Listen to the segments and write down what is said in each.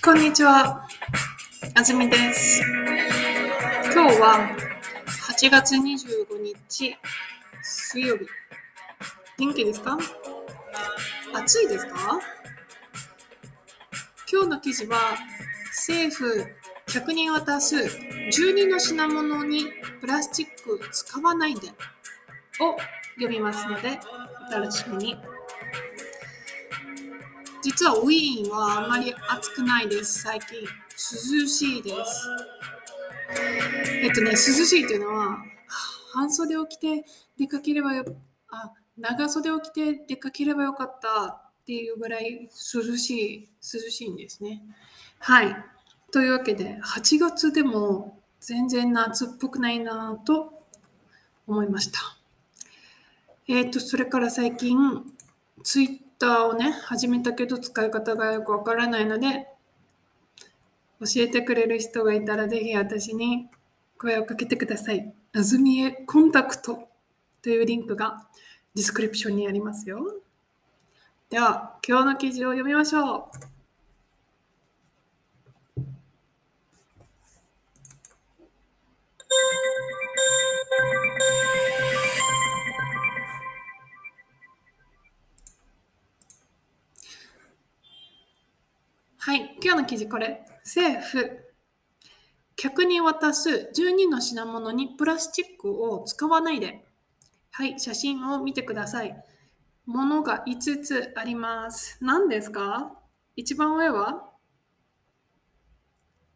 こんにちは。あずみです。今日は8月25日水曜日。元気ですか？暑いですか？今日の記事は政府客に渡す12の品物にプラスチック使わないでを読みますのでお楽しみに。実はウィーンはあんまり暑くないです、最近。涼しいです。えっとね、涼しいっていうのは、半袖を着て出かければよ、あ、長袖を着て出かければよかったっていうぐらい涼しい、涼しいんですね。はい。というわけで、8月でも全然夏っぽくないなと思いました。えっと、それから最近、ツイッターをね、始めたけど使い方がよくわからないので、教えてくれる人がいたらぜひ私に声をかけてください。あずみへコンタクトというリンクが description にありますよ。では、今日の記事を読みましょう。今日の記事これ。政府、客に渡す12の品物にプラスチックを使わないで。はい、写真を見てください。ものが5つあります。何ですか？一番上は？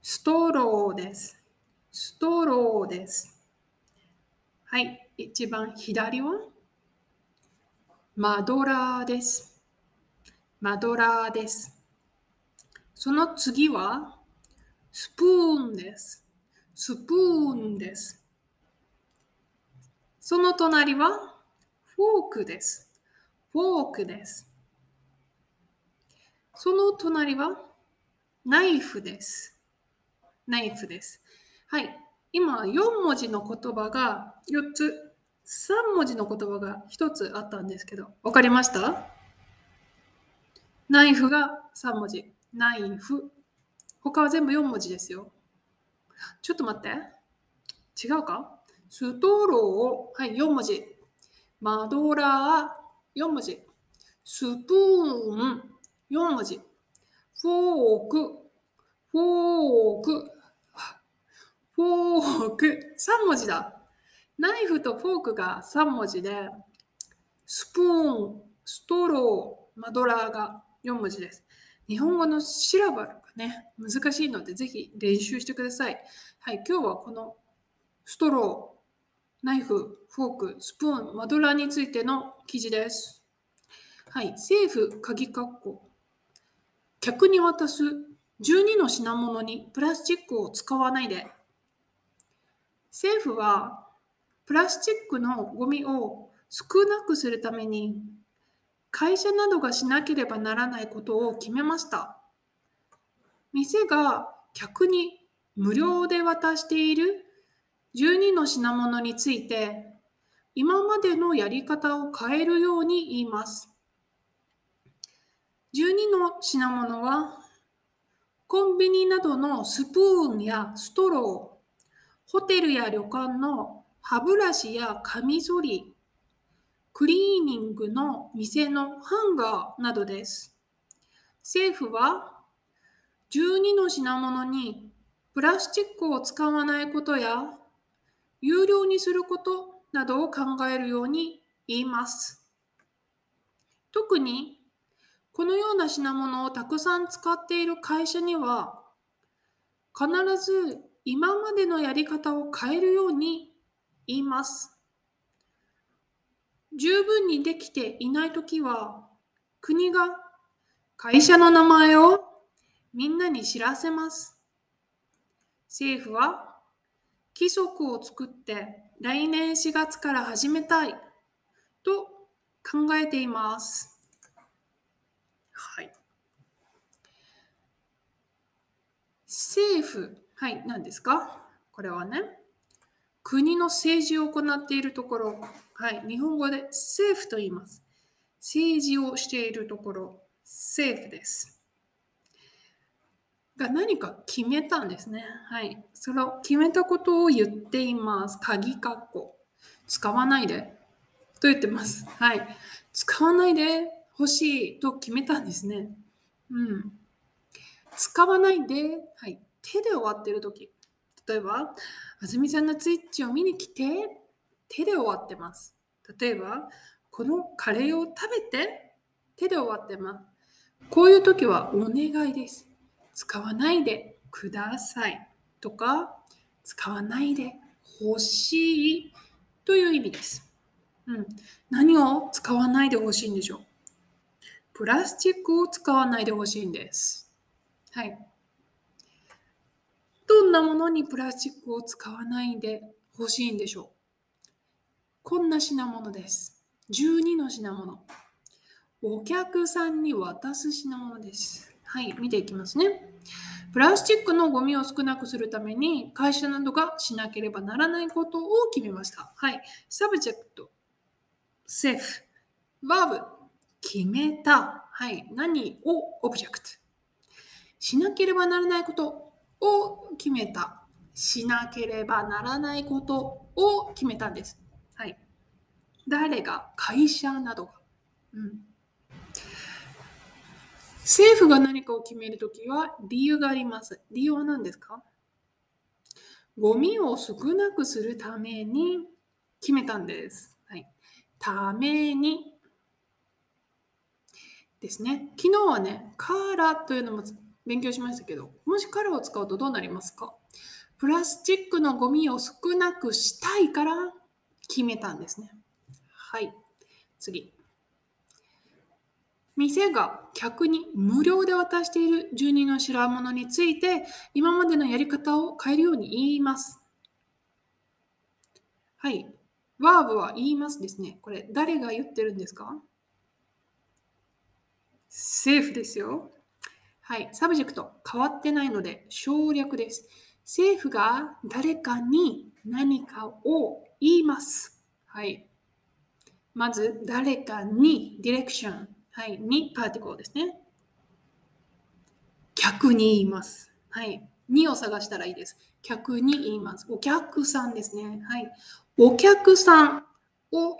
ストローです。ストローです。はい、一番左は？マドラーです。マドラーです。その次はスプーンです。スプーンです。その隣はフォークです。フォークです。その隣はナイフです。ナイフです。はい。今、4文字の言葉が4つ、3文字の言葉が1つあったんですけど、わかりました？ナイフが3文字。ナイフ。他は全部4文字ですよ。ちょっと待って。違うか？ストロー、はい、4文字。マドラー、4文字。スプーン、4文字。フォーク、フォーク、フォーク、3文字だ。ナイフとフォークが3文字で、スプーン、ストロー、マドラーが4文字です。日本語のシラバルがね、難しいので、ぜひ練習してください。はい、今日はこのストロー、ナイフ、フォーク、スプーン、マドラーについての記事です。はい、政府、鍵括弧。客に渡す12の品物にプラスチックを使わないで。政府はプラスチックのゴミを少なくするために会社などがしなければならないことを決めました。店が客に無料で渡している12の品物について今までのやり方を変えるように言います。12の品物はコンビニなどのスプーンやストロー、ホテルや旅館の歯ブラシやカミソリ、クリーニングの店のハンガーなどです。政府は12の品物にプラスチックを使わないことや有料にすることなどを考えるように言います。特にこのような品物をたくさん使っている会社には必ず今までのやり方を変えるように言います。十分にできていないときは国が会社の名前をみんなに知らせます。政府は規則を作って来年4月から始めたいと考えています。はい。政府、はい、何ですか？これはね、国の政治を行っているところ、はい、日本語で政府と言います。政治をしているところ、政府です。が何か決めたんですね。はい。その決めたことを言っています。鍵括弧。使わないで。と言ってます。はい。使わないでほしいと決めたんですね。うん。使わないで、はい。手で終わってる時。例えば、あずみさんのツイッチを見に来て、手で終わってます。例えば、このカレーを食べて、手で終わってます。こういう時はお願いです。使わないでくださいとか、使わないで欲しいという意味です。うん、何を使わないでほしいんでしょう？プラスチックを使わないでほしいんです。はい。どんなものにプラスチックを使わないでほしいんでしょう？こんな品物です。12の品物。お客さんに渡す品物です。はい、見ていきますね。プラスチックのゴミを少なくするために会社などがしなければならないことを決めました。はい。 subject、政府、verb、決めた。はい。何を？ object。しなければならないことを決めた。しなければならないことを決めたんです。はい。誰が会社などが。うん。政府が何かを決めるときは理由があります。理由は何ですか？ゴミを少なくするために決めたんです。はい、ためにですね。昨日はね、カーラというのも勉強しましたけど、もしカラを使うとどうなりますか？プラスチックのゴミを少なくしたいから決めたんですね。はい。次。店が客に無料で渡している12の品物について今までのやり方を変えるように言います。はい。ワーブは言いますですね。これ誰が言ってるんですか？政府ですよ。はい。 subject 変わってないので省略です。政府が誰かに何かを言います。はい。まず誰かにディレクション。はい、にパーティコルですね。客に言います。はい。にを探したらいいです。客に言います。お客さんですね。はい。お客さんを、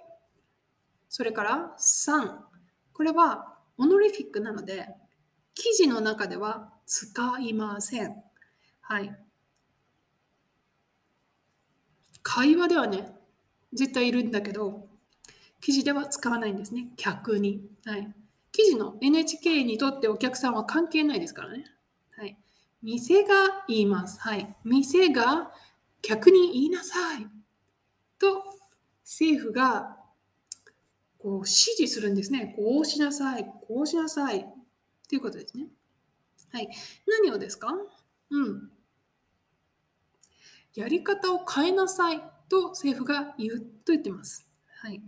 それからさん。これはオノリフィックなので、記事の中では使いません。はい。会話ではね、絶対いるんだけど、記事では使わないんですね。客に。はい。記事の NHK にとってお客さんは関係ないですからね。はい。店が言います。はい。店が客に言いなさい。と政府がこう指示するんですね。こうしなさい。こうしなさい。ということですね。はい。何をですか？うん。やり方を変えなさいと政府が言うと言ってます。はい。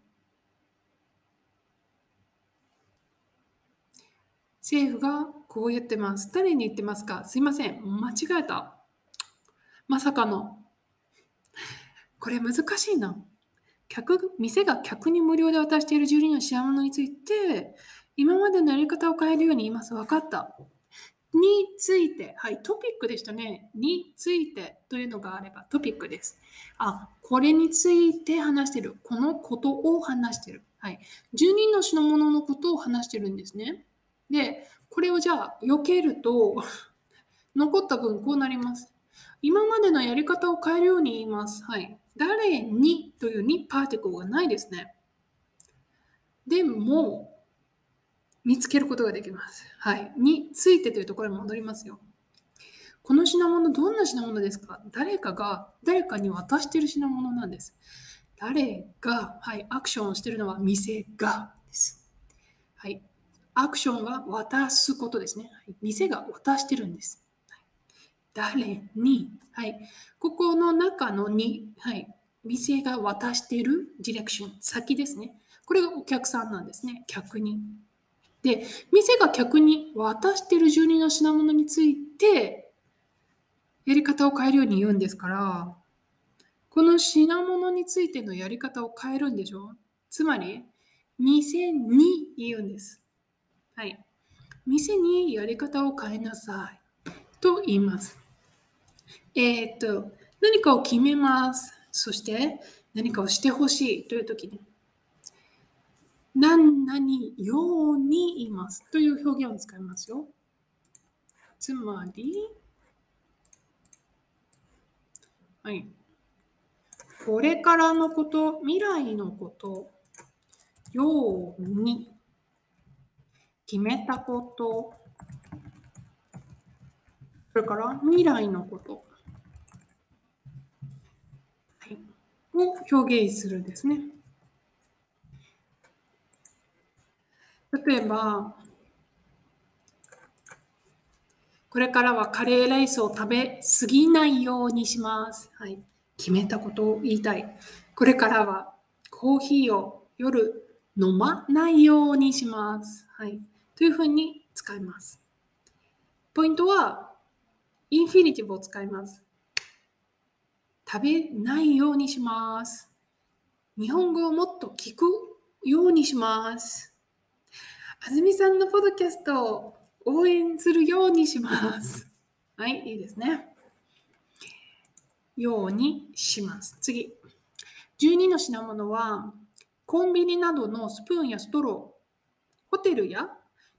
政府がこう言ってます。誰に言ってますか？すいません。間違えた。まさかの。これ難しいな。客、店が客に無料で渡している住人の品物について、今までのやり方を変えるように言います。分かった。について、はい、トピックでしたね。についてというのがあればトピックです。あ、これについて話してる。このことを話してる。はい。住人の品物のことを話してるんですね。で、これをじゃあ避けると 残った分こうなります。今までのやり方を変えるように言います。はい。誰にというにパーティクルがないですね。でも、見つけることができます。はい。についてというところに戻りますよ。この品物、どんな品物ですか？誰かが、誰かに渡している品物なんです。誰が、はい、アクションをしているのは店がです。はい。アクションは渡すことですね。店が渡してるんです。誰に、はい、ここの中のに、はい、店が渡しているディレクション、先ですね。これがお客さんなんですね。客に。で、店が客に渡してる住人の品物について、やり方を変えるように言うんですから、この品物についてのやり方を変えるんでしょつまり、店に言うんです。はい。店にやり方を変えなさいと言います。えっ、と、何かを決めます。そして何かをしてほしいという時に、何々ようにいますという表現を使いますよ。つまり、はい。これからのこと、未来のこと、ように、決めたこと、それから未来のこと、はい、を表現するんですね。例えば、これからはカレーライスを食べ過ぎないようにします。はい。決めたことを言いたい。これからはコーヒーを夜飲まないようにします。はい。というふうに使います。ポイントは、インフィニティブを使います。食べないようにします。日本語をもっと聞くようにします。あずみさんのポッドキャストを応援するようにします。はい、いいですね。ようにします。次。12の品物は、コンビニなどのスプーンやストロー、ホテルや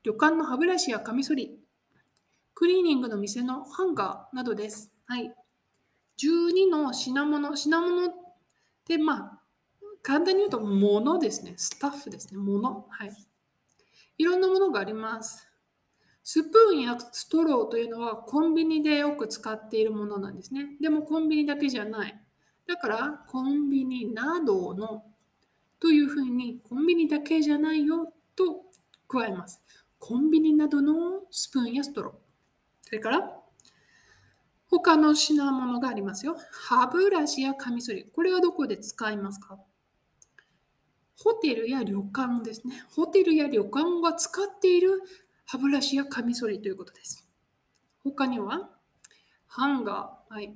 旅館の歯ブラシやカミソリ、クリーニングの店のハンガーなどです。はい。12の品物、品物ってまあ、簡単に言うと物ですね。スタッフですね。物。はい。いろんなものがあります。スプーンやストローというのはコンビニでよく使っているものなんですね。でもコンビニだけじゃない。だからコンビニなどのというふうにコンビニだけじゃないよと加えます。コンビニなどのスプーンやストロー。それから他の品物がありますよ。歯ブラシやカミソリ。これはどこで使いますか？ホテルや旅館ですね。ホテルや旅館が使っている歯ブラシやカミソリということです。他には、ハンガー。はい。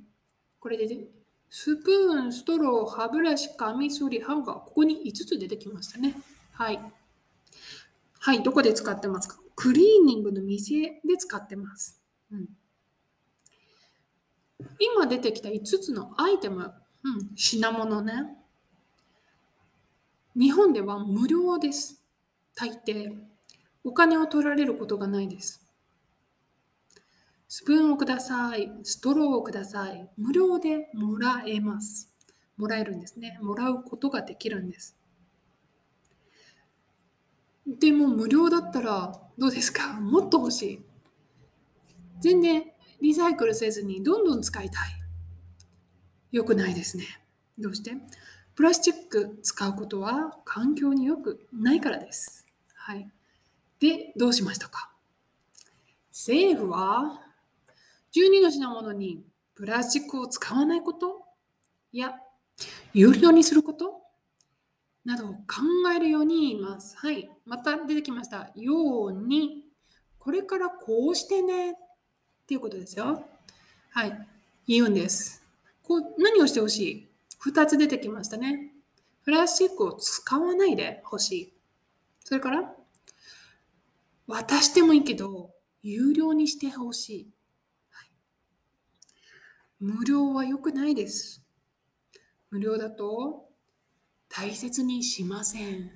これで、スプーン、ストロー、歯ブラシ、カミソリ、ハンガー。ここに5つ出てきましたね。はい。はい。どこで使ってますか？クリーニングの店で使ってます。うん、今出てきた5つのアイテム、うん、品物ね。日本では無料です。大抵。お金を取られることがないです。スプーンをください。ストローをください。無料でもらえます。もらえるんですね。もらうことができるんです。でも無料だったらどうですか？もっと欲しい。全然リサイクルせずにどんどん使いたい。良くないですね。どうして？プラスチック使うことは環境に良くないからです。はい。で、どうしましたか？政府は12の品物にプラスチックを使わないこと？や有料にすること？などを考えるように言います。はい。また出てきました。ように、これからこうしてねっていうことですよ。はい。言うんです。こう何をしてほしい？?2 つ出てきましたね。プラスチックを使わないでほしい。それから渡してもいいけど、有料にしてほしい。はい、無料は良くないです。無料だと大切にしません。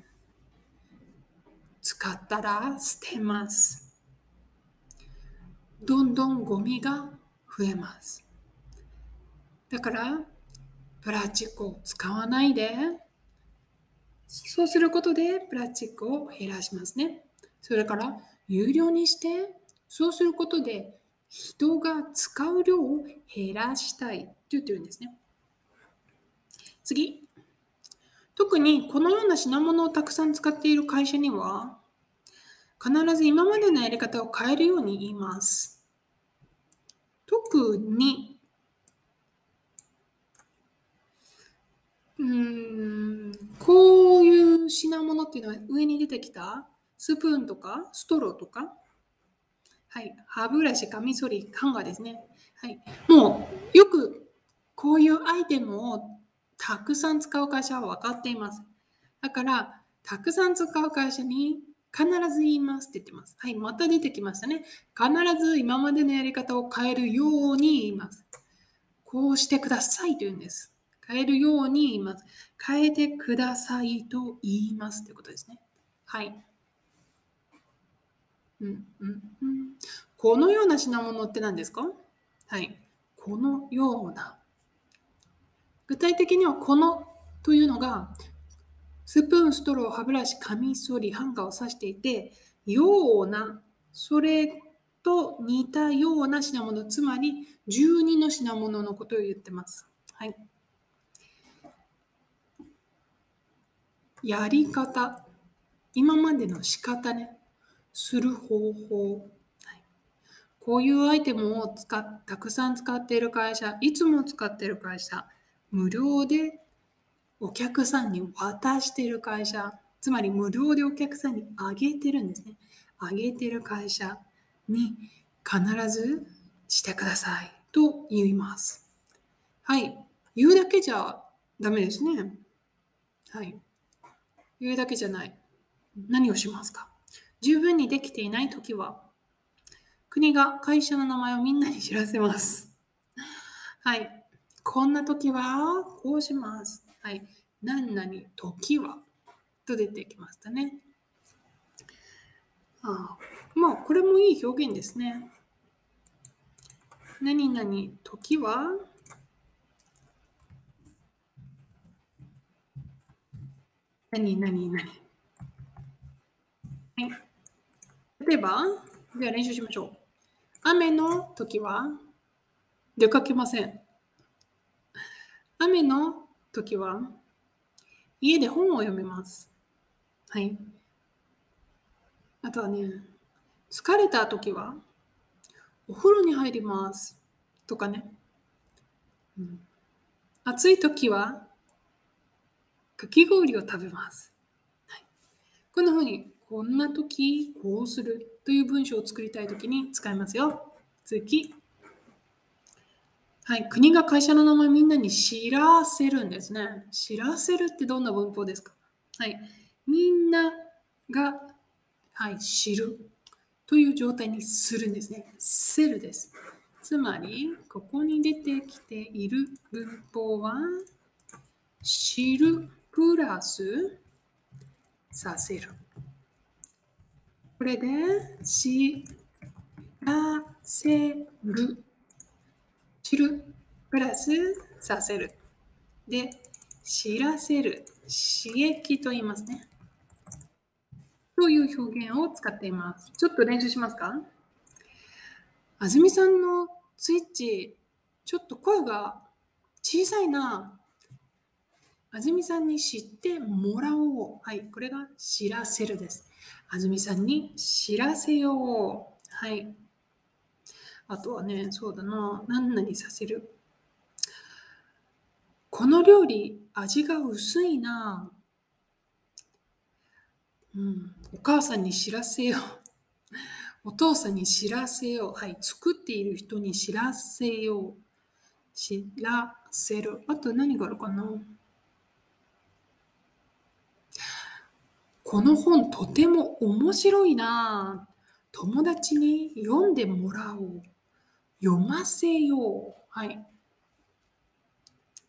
使ったら捨てます。どんどんゴミが増えます。だから、プラスチックを使わないで、そうすることでプラスチックを減らしますね。それから有料にして、そうすることで人が使う量を減らしたいと言ってるんですね。次。特にこのような品物をたくさん使っている会社には、必ず今までのやり方を変えるように言います。特に、うん、こういう品物っていうのは上に出てきた？スプーンとか？ストローとか、はい、歯ブラシ、カミソリ、ハンガーですね。はい、もうよくこういうアイテムをたくさん使う会社は分かっています。だからたくさん使う会社に必ず言いますって言ってます。はい、また出てきましたね。必ず今までのやり方を変えるように言います。こうしてくださいと言うんです。変えるように言います。変えてくださいと言いますということですね。はい。うんうんうん、このような品物って何ですか？はい。このような。具体的にはこのというのがスプーン、ストロー、歯ブラシ、カミソリ、ハンガーを指していて、ような、それと似たような品物、つまり12の品物のことを言ってます。はい。やり方、今までの仕方ね、する方法。はい、こういうアイテムを使たくさん使っている会社、いつも使っている会社、無料でお客さんに渡している会社、つまり無料でお客さんにあげてるんですね。あげてる会社に必ずしてくださいと言います。はい。言うだけじゃダメですね。はい。言うだけじゃない。何をしますか？十分にできていないときは、国が会社の名前をみんなに知らせます。はい。こんな時はこうします。はい。何々時はと出てきましたね。あまあ、これもいい表現ですね。何々時は何何何？はい。例えば、では練習しましょう。雨の時は出かけません。雨の時は、家で本を読みます。はい。あとはね、疲れた時は、お風呂に入ります。とかね。うん、暑い時は、かき氷を食べます。はい、こんな風に、こんな時、こうするという文章を作りたい時に使いますよ。次。はい、国が会社の名前みんなに知らせるんですね。知らせるってどんな文法ですか？はい、みんなが、はい、知るという状態にするんですね。セルです。つまり、ここに出てきている文法は、知るプラスさせる。これで、知らせる知るプラスさせる。で、知らせる、刺激と言いますね。という表現を使っています。ちょっと練習しますか？あずみさんのスイッチ、ちょっと声が小さいな。あずみさんに知ってもらおう。はい、これが知らせるです。あずみさんに知らせよう。はい。あとはね、そうだな、何々させる。この料理、味が薄いな。うん、お母さんに知らせよう。お父さんに知らせよう。はい、作っている人に知らせよう。知らせる。あと何があるかなこの本とても面白いな。友達に読んでもらおう。読ませよう。はい。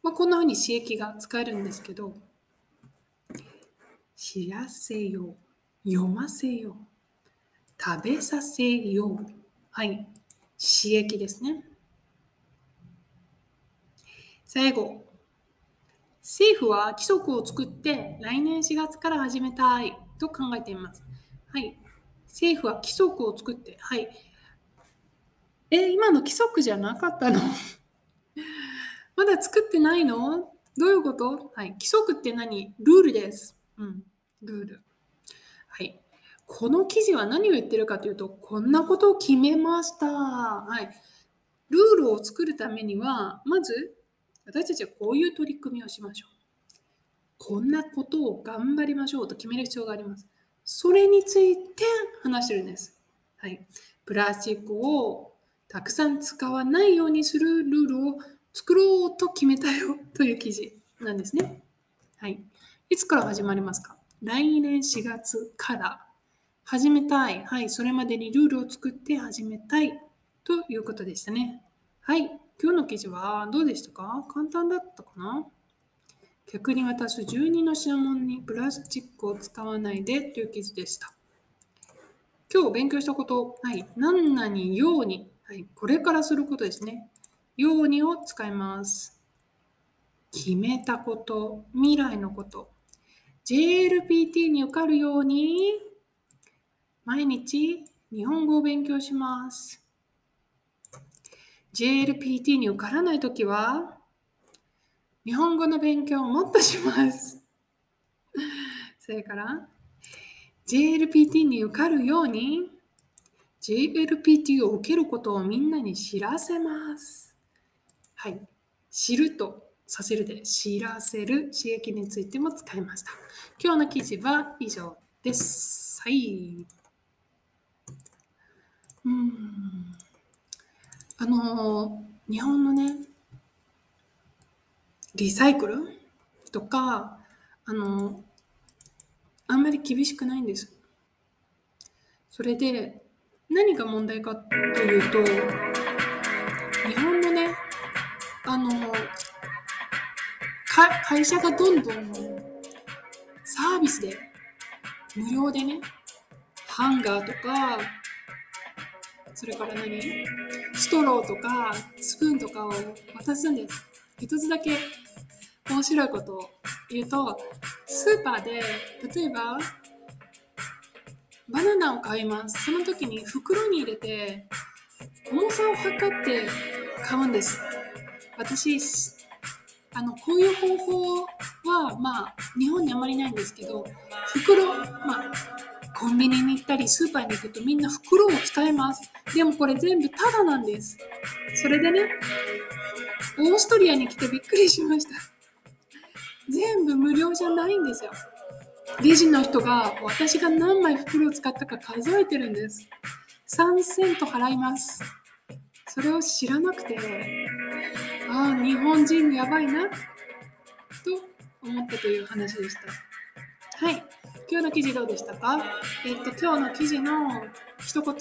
まあ、こんなふうに刺激が使えるんですけど、知らせよう。読ませよう。食べさせよう。はい。刺激ですね。最後。政府は規則を作って来年4月から始めたいと考えています。はい。政府は規則を作って、はい。え、今の規則じゃなかったの？まだ作ってないの？どういうこと？はい。規則って何？ルールです。うん。ルール。はい。この記事は何を言ってるかというと、こんなことを決めました。はい。ルールを作るためには、まず、私たちはこういう取り組みをしましょう。こんなことを頑張りましょうと決める必要があります。それについて話してるんです。はい。プラスチックをたくさん使わないようにするルールを作ろうと決めたよという記事なんですね。はい。いつから始まりますか？来年4月から始めたい。はい、それまでにルールを作って始めたいということでしたね。はい、今日の記事はどうでしたか？簡単だったかな？客に渡す12の品物にプラスチックを使わないでという記事でした。今日勉強したこと、はい、何々ように、はい、これからすることですね。ようにを使います。決めたこと、未来のこと。JLPT に受かるように、毎日日本語を勉強します。JLPT に受からないときは、日本語の勉強をもっとします。それから、JLPT に受かるように JLPT を受けることをみんなに知らせます。はい。知るとさせるで知らせる刺激についても使いました。今日の記事は以上です。はい。うん。あの、日本のね、リサイクル？とか、あの、あんまり厳しくないんです。それで何が問題かというと日本のねあの会社がどんどんサービスで無料でねハンガーとかそれから何？ストローとかスプーンとかを渡すんです。一つだけ面白いことを言うとスーパーで例えばバナナを買います。その時に袋に入れて重さを測って買うんです。私あのこういう方法はまあ日本にあまりないんですけど袋まあコンビニに行ったりスーパーに行くとみんな袋を使いますでもこれ全部タダなんですそれでねオーストリアに来てびっくりしました全部無料じゃないんですよ。レジの人が私が何枚袋を使ったか数えてるんです。3セント払います。それを知らなくて、ああ、日本人やばいな、と思ったという話でした。はい。今日の記事どうでしたか？えっと、今日の記事の一言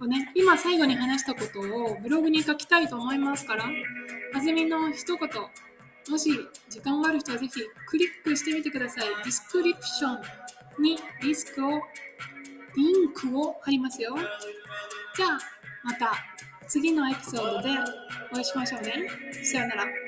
を ね、今最後に話したことをブログに書きたいと思いますから、あずみの一言、もし時間がある人はぜひクリックしてみてください。 description にリスクを、リンクを貼りますよ。じゃあ、また次のエピソードでお会いしましょうね。さよなら。